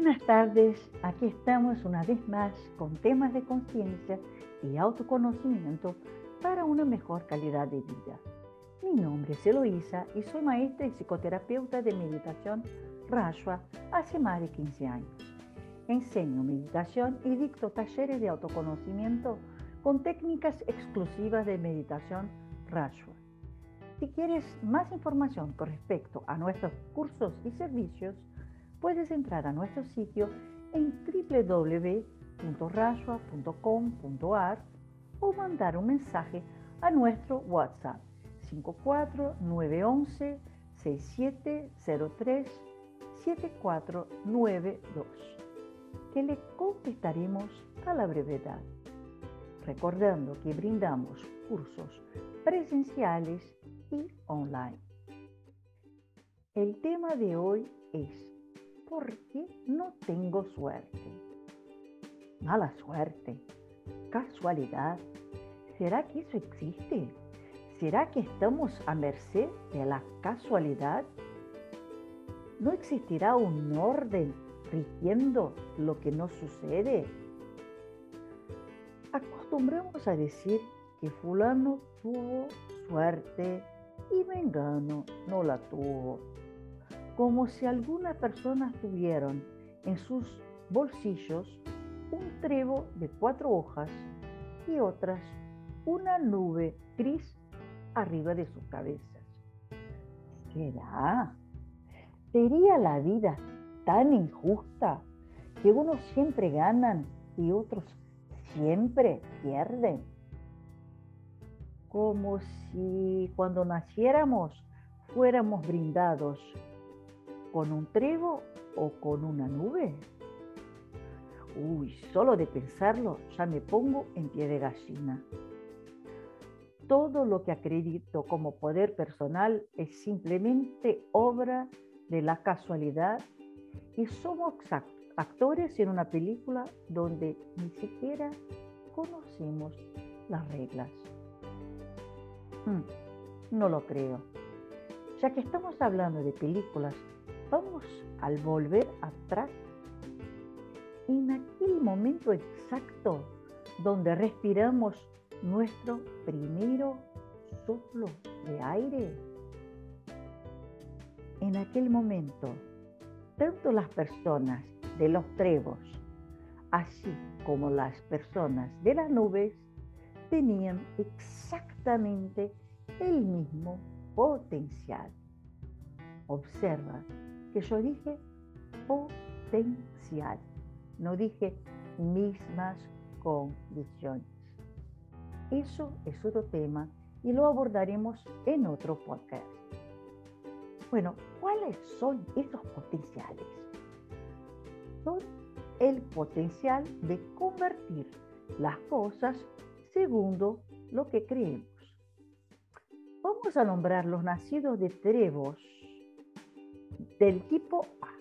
Buenas tardes, aquí estamos una vez más con temas de conciencia y autoconocimiento para una mejor calidad de vida. Mi nombre es Eloísa y soy maestra y psicoterapeuta de meditación Rashwa hace más de 15 años. Enseño meditación y dicto talleres de autoconocimiento con técnicas exclusivas de meditación Rashwa. Si quieres más información con respecto a nuestros cursos y servicios, puedes entrar a nuestro sitio en www.rashwa.com.ar o mandar un mensaje a nuestro WhatsApp 54911 6703 7492 que le contestaremos a la brevedad. Recordando que brindamos cursos presenciales y online. El tema de hoy es ¿por qué no tengo suerte? Mala suerte, casualidad. ¿Será que eso existe? ¿Será que estamos a merced de la casualidad? ¿No existirá un orden rigiendo lo que no sucede? Acostumbramos a decir que fulano tuvo suerte y Mengano no la tuvo como si algunas personas tuvieran en sus bolsillos un trevo de cuatro hojas y otras una nube gris arriba de sus cabezas. ¿Será? ¿Sería la vida tan injusta que unos siempre ganan y otros siempre pierden? Como si cuando naciéramos fuéramos brindados ¿Con un trevo o con una nube? Uy, solo de pensarlo ya me pongo en pie de gallina. Todo lo que acredito como poder personal es simplemente obra de la casualidad y somos actores en una película donde ni siquiera conocemos las reglas. Hmm, no lo creo. Ya que estamos hablando de películas vamos al volver atrás, en aquel momento exacto donde respiramos nuestro primero soplo de aire. En aquel momento, tanto las personas de los trevos, así como las personas de las nubes, tenían exactamente el mismo potencial. Observa que yo dije potencial, no dije mismas condiciones. Eso es otro tema y lo abordaremos en otro podcast. Bueno, ¿cuáles son esos potenciales? Son el potencial de convertir las cosas según lo que creemos. Vamos a nombrar los nacidos de Trevos del tipo A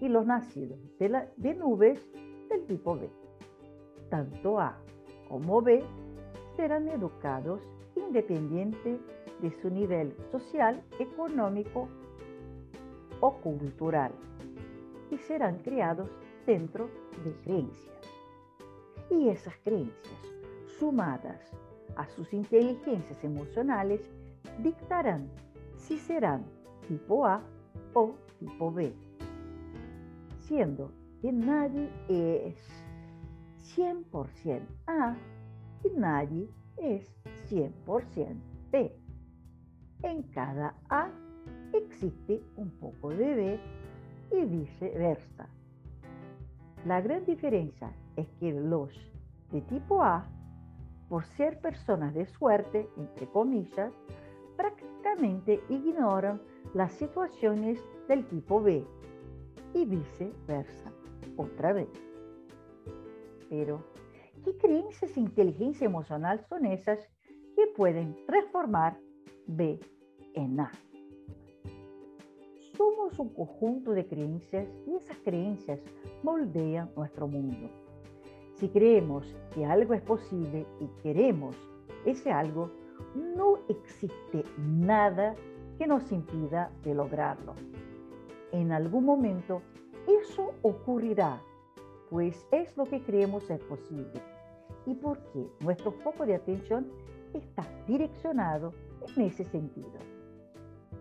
y los nacidos de, nubes del tipo B. Tanto A como B serán educados independiente de su nivel social, económico o cultural y serán criados dentro de creencias. Y esas creencias, sumadas a sus inteligencias emocionales, dictarán si serán tipo A o tipo B, siendo que nadie es 100% A y nadie es 100% B. En cada A existe un poco de B y viceversa. La gran diferencia es que los de tipo A, por ser personas de suerte, entre comillas, prácticamente ignoran las situaciones del tipo B y viceversa, otra vez. Pero, ¿qué creencias e inteligencia emocional son esas que pueden transformar B en A? Somos un conjunto de creencias y esas creencias moldean nuestro mundo. Si creemos que algo es posible y queremos ese algo, no existe nada que nos impida de lograrlo. En algún momento Eso ocurrirá, pues es lo que creemos es posible y porque nuestro foco de atención está direccionado en ese sentido.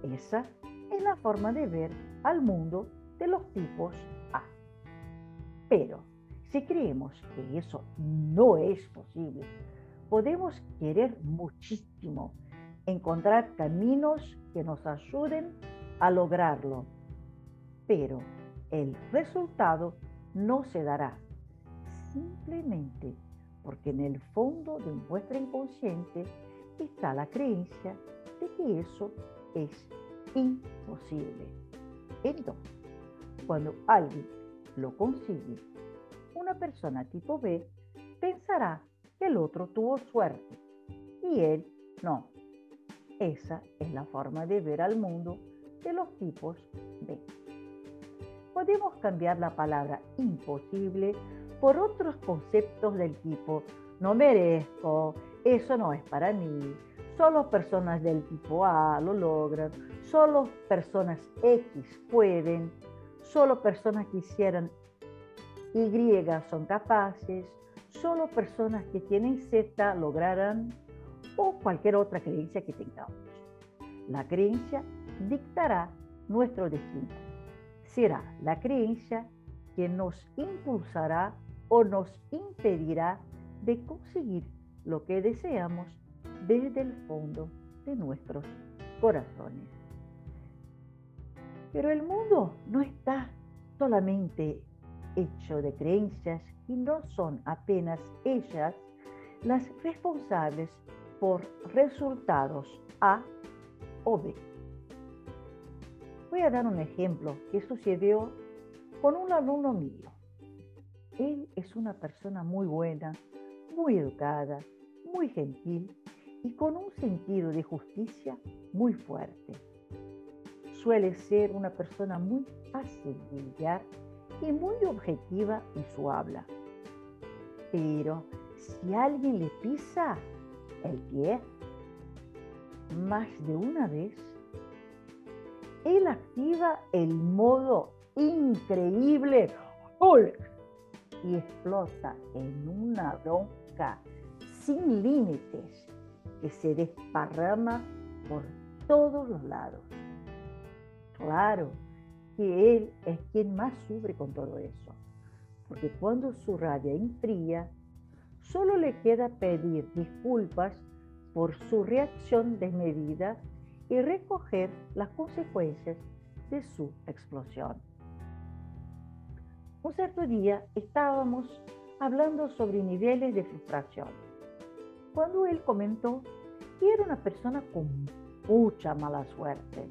Esa es la forma de ver al mundo de los tipos A. Pero si creemos que eso no es posible, podemos querer muchísimo encontrar caminos que nos ayuden a lograrlo, pero el resultado no se dará simplemente porque en el fondo de nuestro inconsciente está la creencia de que eso es imposible. Entonces, cuando alguien lo consigue, una persona tipo B pensará que el otro tuvo suerte y él no. Esa es la forma de ver al mundo de los tipos B. Podemos cambiar la palabra imposible por otros conceptos del tipo no merezco, eso no es para mí, solo personas del tipo A lo logran, solo personas X pueden, solo personas que hicieran Y son capaces, solo personas que tienen Z lograrán o cualquier otra creencia que tengamos. La creencia dictará nuestro destino. Será la creencia que nos impulsará o nos impedirá de conseguir lo que deseamos desde el fondo de nuestros corazones. Pero el mundo no está solamente hecho de creencias y no son apenas ellas las responsables por resultados A o B. Voy a dar un ejemplo que sucedió con un alumno mío. Él es una persona muy buena, muy educada, muy gentil y con un sentido de justicia muy fuerte. Suele ser una persona muy fácil de y muy objetiva en su habla. Pero si alguien le pisa el pie más de una vez, él activa el modo increíble Hulk y explota en una bronca sin límites que se desparrama por todos los lados. Claro que él es quien más sufre con todo eso, porque cuando su rabia enfría, solo le queda pedir disculpas por su reacción desmedida y recoger las consecuencias de su explosión. Un cierto día estábamos hablando sobre niveles de frustración, cuando él comentó que era una persona con mucha mala suerte,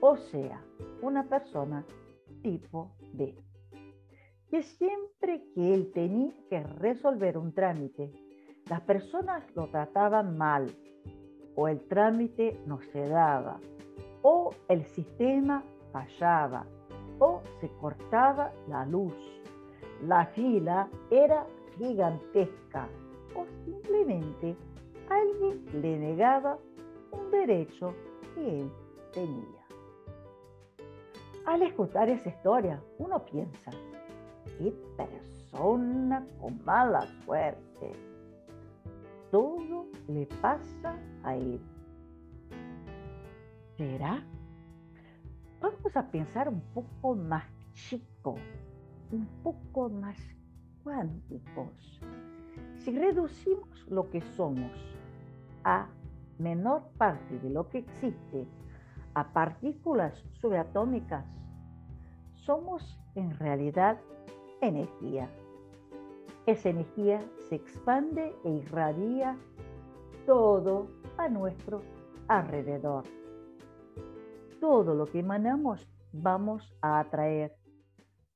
o sea, una persona tipo D, que siempre que él tenía que resolver un trámite, las personas lo trataban mal, o el trámite no se daba, o el sistema fallaba o se cortaba la luz. La fila era gigantesca o simplemente alguien le negaba un derecho que él tenía. Al escuchar esa historia, uno piensa, qué persona con mala suerte. Todo le pasa a él. ¿Será? vamos a pensar un poco más chico, un poco más cuánticos. Si reducimos lo que somos a menor parte de lo que existe, a partículas subatómicas, somos en realidad energía. Esa energía se expande e irradia todo a nuestro alrededor todo lo que emanamos vamos a atraer,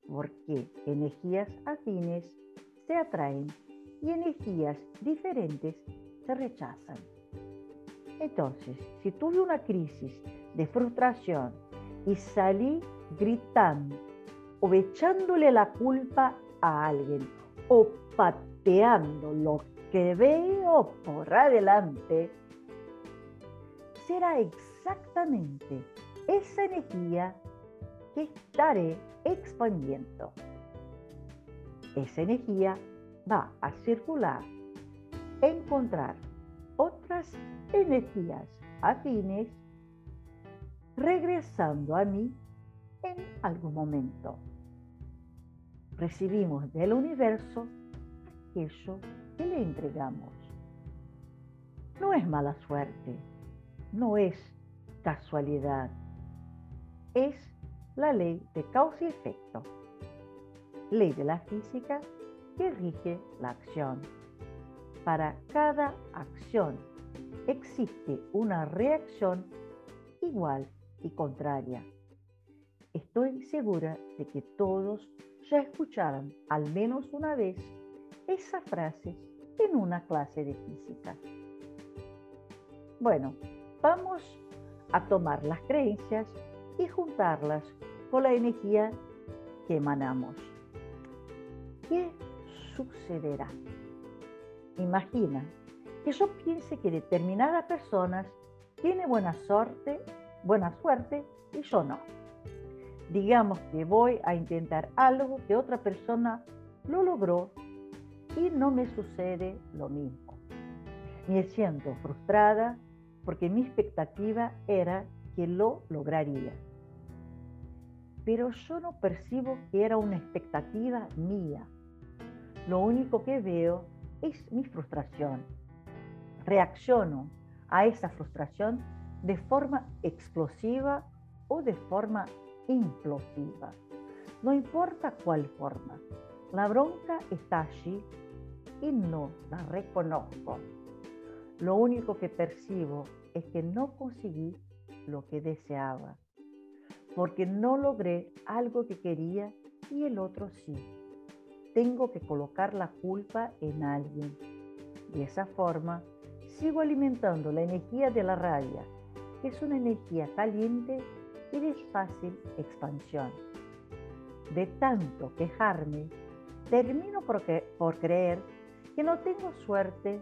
porque energías afines se atraen y energías diferentes se rechazan. Entonces, si tuve una crisis de frustración y salí gritando o echándole la culpa a alguien o pateando lo que veo por adelante, será exactamente esa energía que estaré expandiendo. Esa energía va a circular, encontrar otras energías afines, regresando a mí en algún momento. Recibimos del universo aquello que le entregamos. No es mala suerte, no es casualidad, es la ley de causa y efecto, ley de la física que rige la acción. Para cada acción existe una reacción igual y contraria. Estoy segura de que todos ya escucharon al menos una vez esa frase en una clase de física. Bueno, vamos a tomar las creencias y juntarlas con la energía que emanamos. ¿Qué sucederá? Imagina que yo piense que determinada persona tiene buena suerte, buena suerte y yo no. Digamos que voy a intentar algo que otra persona lo logró y no me sucede lo mismo. Me siento frustrada porque mi expectativa era que lo lograría. Pero yo no percibo que era una expectativa mía. Lo único que veo es mi frustración. Reacciono a esa frustración de forma explosiva o de forma implosiva. No importa cuál forma, la bronca está allí y no la reconozco. Lo único que percibo es que no conseguí lo que deseaba, porque no logré algo que quería y el otro sí. Tengo que colocar la culpa en alguien. De esa forma, sigo alimentando la energía de la rabia, que es una energía caliente y de fácil expansión. De tanto quejarme, termino por, por creer que no tengo suerte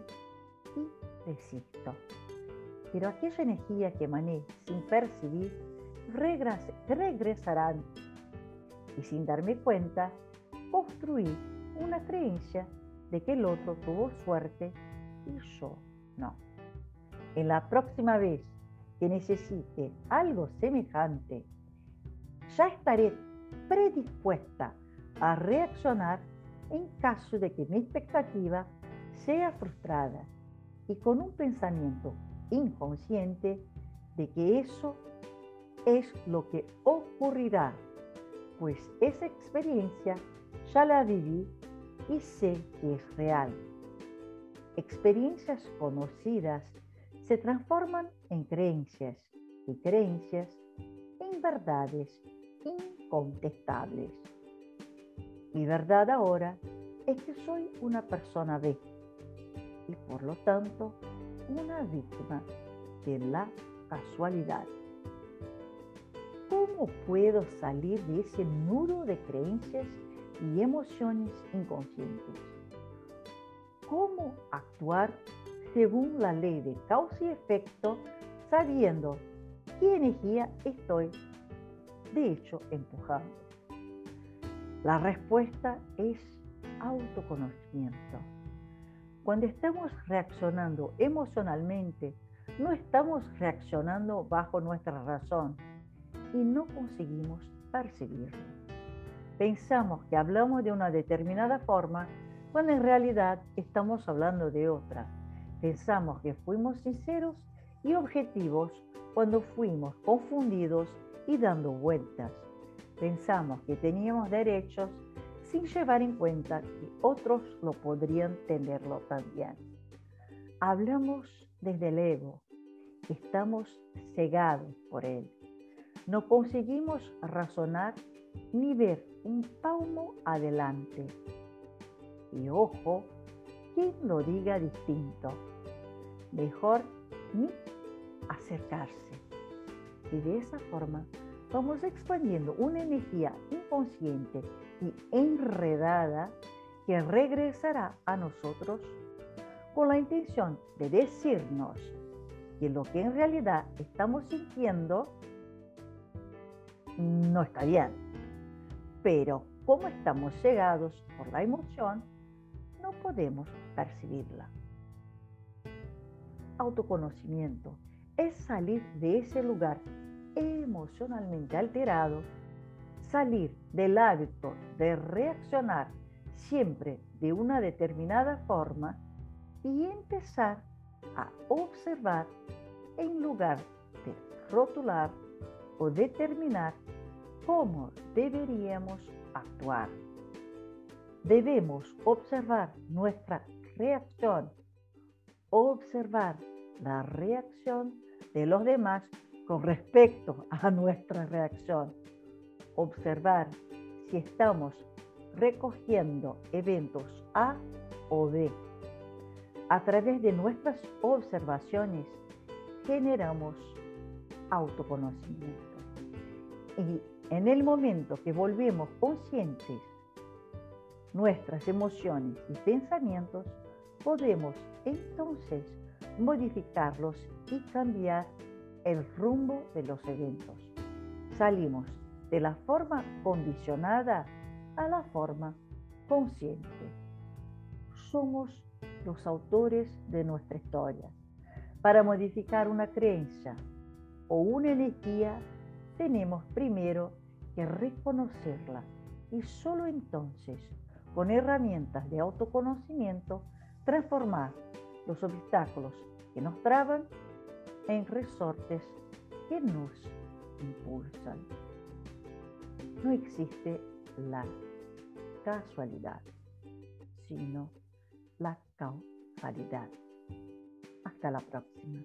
y desisto. Pero aquella energía que emané sin percibir regresarán y sin darme cuenta construí una creencia de que el otro tuvo suerte y yo no. En la próxima vez que necesite algo semejante, ya estaré predispuesta a reaccionar en caso de que mi expectativa sea frustrada y con un pensamiento inconsciente de que eso es lo que ocurrirá, pues esa experiencia ya la viví y sé que es real. Experiencias conocidas se transforman en creencias y creencias en verdades incontestables. Mi verdad ahora es que soy una persona B y por lo tanto una víctima de la casualidad. ¿Cómo puedo salir de ese nudo de creencias y emociones inconscientes? ¿Cómo actuar según la ley de causa y efecto sabiendo qué energía estoy de hecho empujando? La respuesta es autoconocimiento. Cuando estamos reaccionando emocionalmente, no estamos reaccionando bajo nuestra razón y no conseguimos percibirlo. Pensamos que hablamos de una determinada forma cuando en realidad estamos hablando de otra. Pensamos que fuimos sinceros y objetivos cuando fuimos confundidos y dando vueltas. Pensamos que teníamos derechos sin llevar en cuenta que otros lo podrían tenerlo también. Hablamos desde el ego, estamos cegados por él. No conseguimos razonar ni ver un palmo adelante. Y ojo, quien lo diga distinto. Mejor ni acercarse. Y de esa forma vamos expandiendo una energía inconsciente y enredada que regresará a nosotros con la intención de decirnos que lo que en realidad estamos sintiendo no está bien. Pero como estamos cegados por la emoción, no podemos percibirla. Autoconocimiento es salir de ese lugar emocionalmente alterado, salir del hábito de reaccionar siempre de una determinada forma y empezar a observar en lugar de rotular o determinar cómo deberíamos actuar. Debemos observar nuestra reacción, observar la reacción de los demás con respecto a nuestra reacción, observar si estamos recogiendo eventos A o B. A través de nuestras observaciones generamos autoconocimiento. Y en el momento que volvemos conscientes nuestras emociones y pensamientos, podemos entonces modificarlos y cambiar el rumbo de los eventos. Salimos de la forma condicionada a la forma consciente. Somos los autores de nuestra historia. Para modificar una creencia o una energía, tenemos primero que reconocerla y solo entonces, con herramientas de autoconocimiento, transformar los obstáculos que nos traban en resortes que nos impulsan. No existe la casualidad, sino la causalidad. Hasta la próxima.